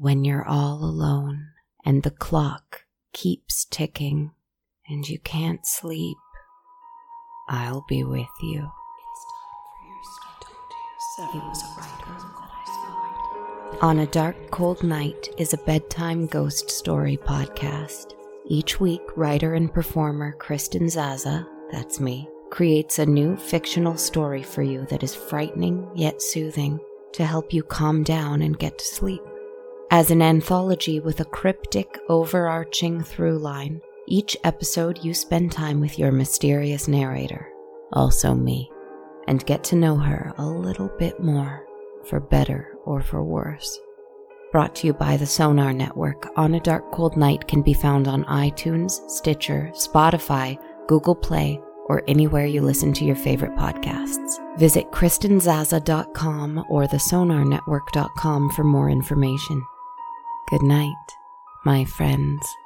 when you're all alone and the clock keeps ticking and you can't sleep, I'll be with you. On a Dark Cold Night is a bedtime ghost story podcast. Each week, writer and performer Kristen Zaza, that's me, creates a new fictional story for you that is frightening yet soothing to help you calm down and get to sleep. As an anthology with a cryptic, overarching through line, each episode you spend time with your mysterious narrator, also me, and get to know her a little bit more, for better or for worse. Brought to you by the Sonar Network, On a Dark Cold Night can be found on iTunes, Stitcher, Spotify, Google Play, or anywhere you listen to your favorite podcasts. Visit KristenZaza.com or thesonarnetwork.com for more information. Good night, my friends.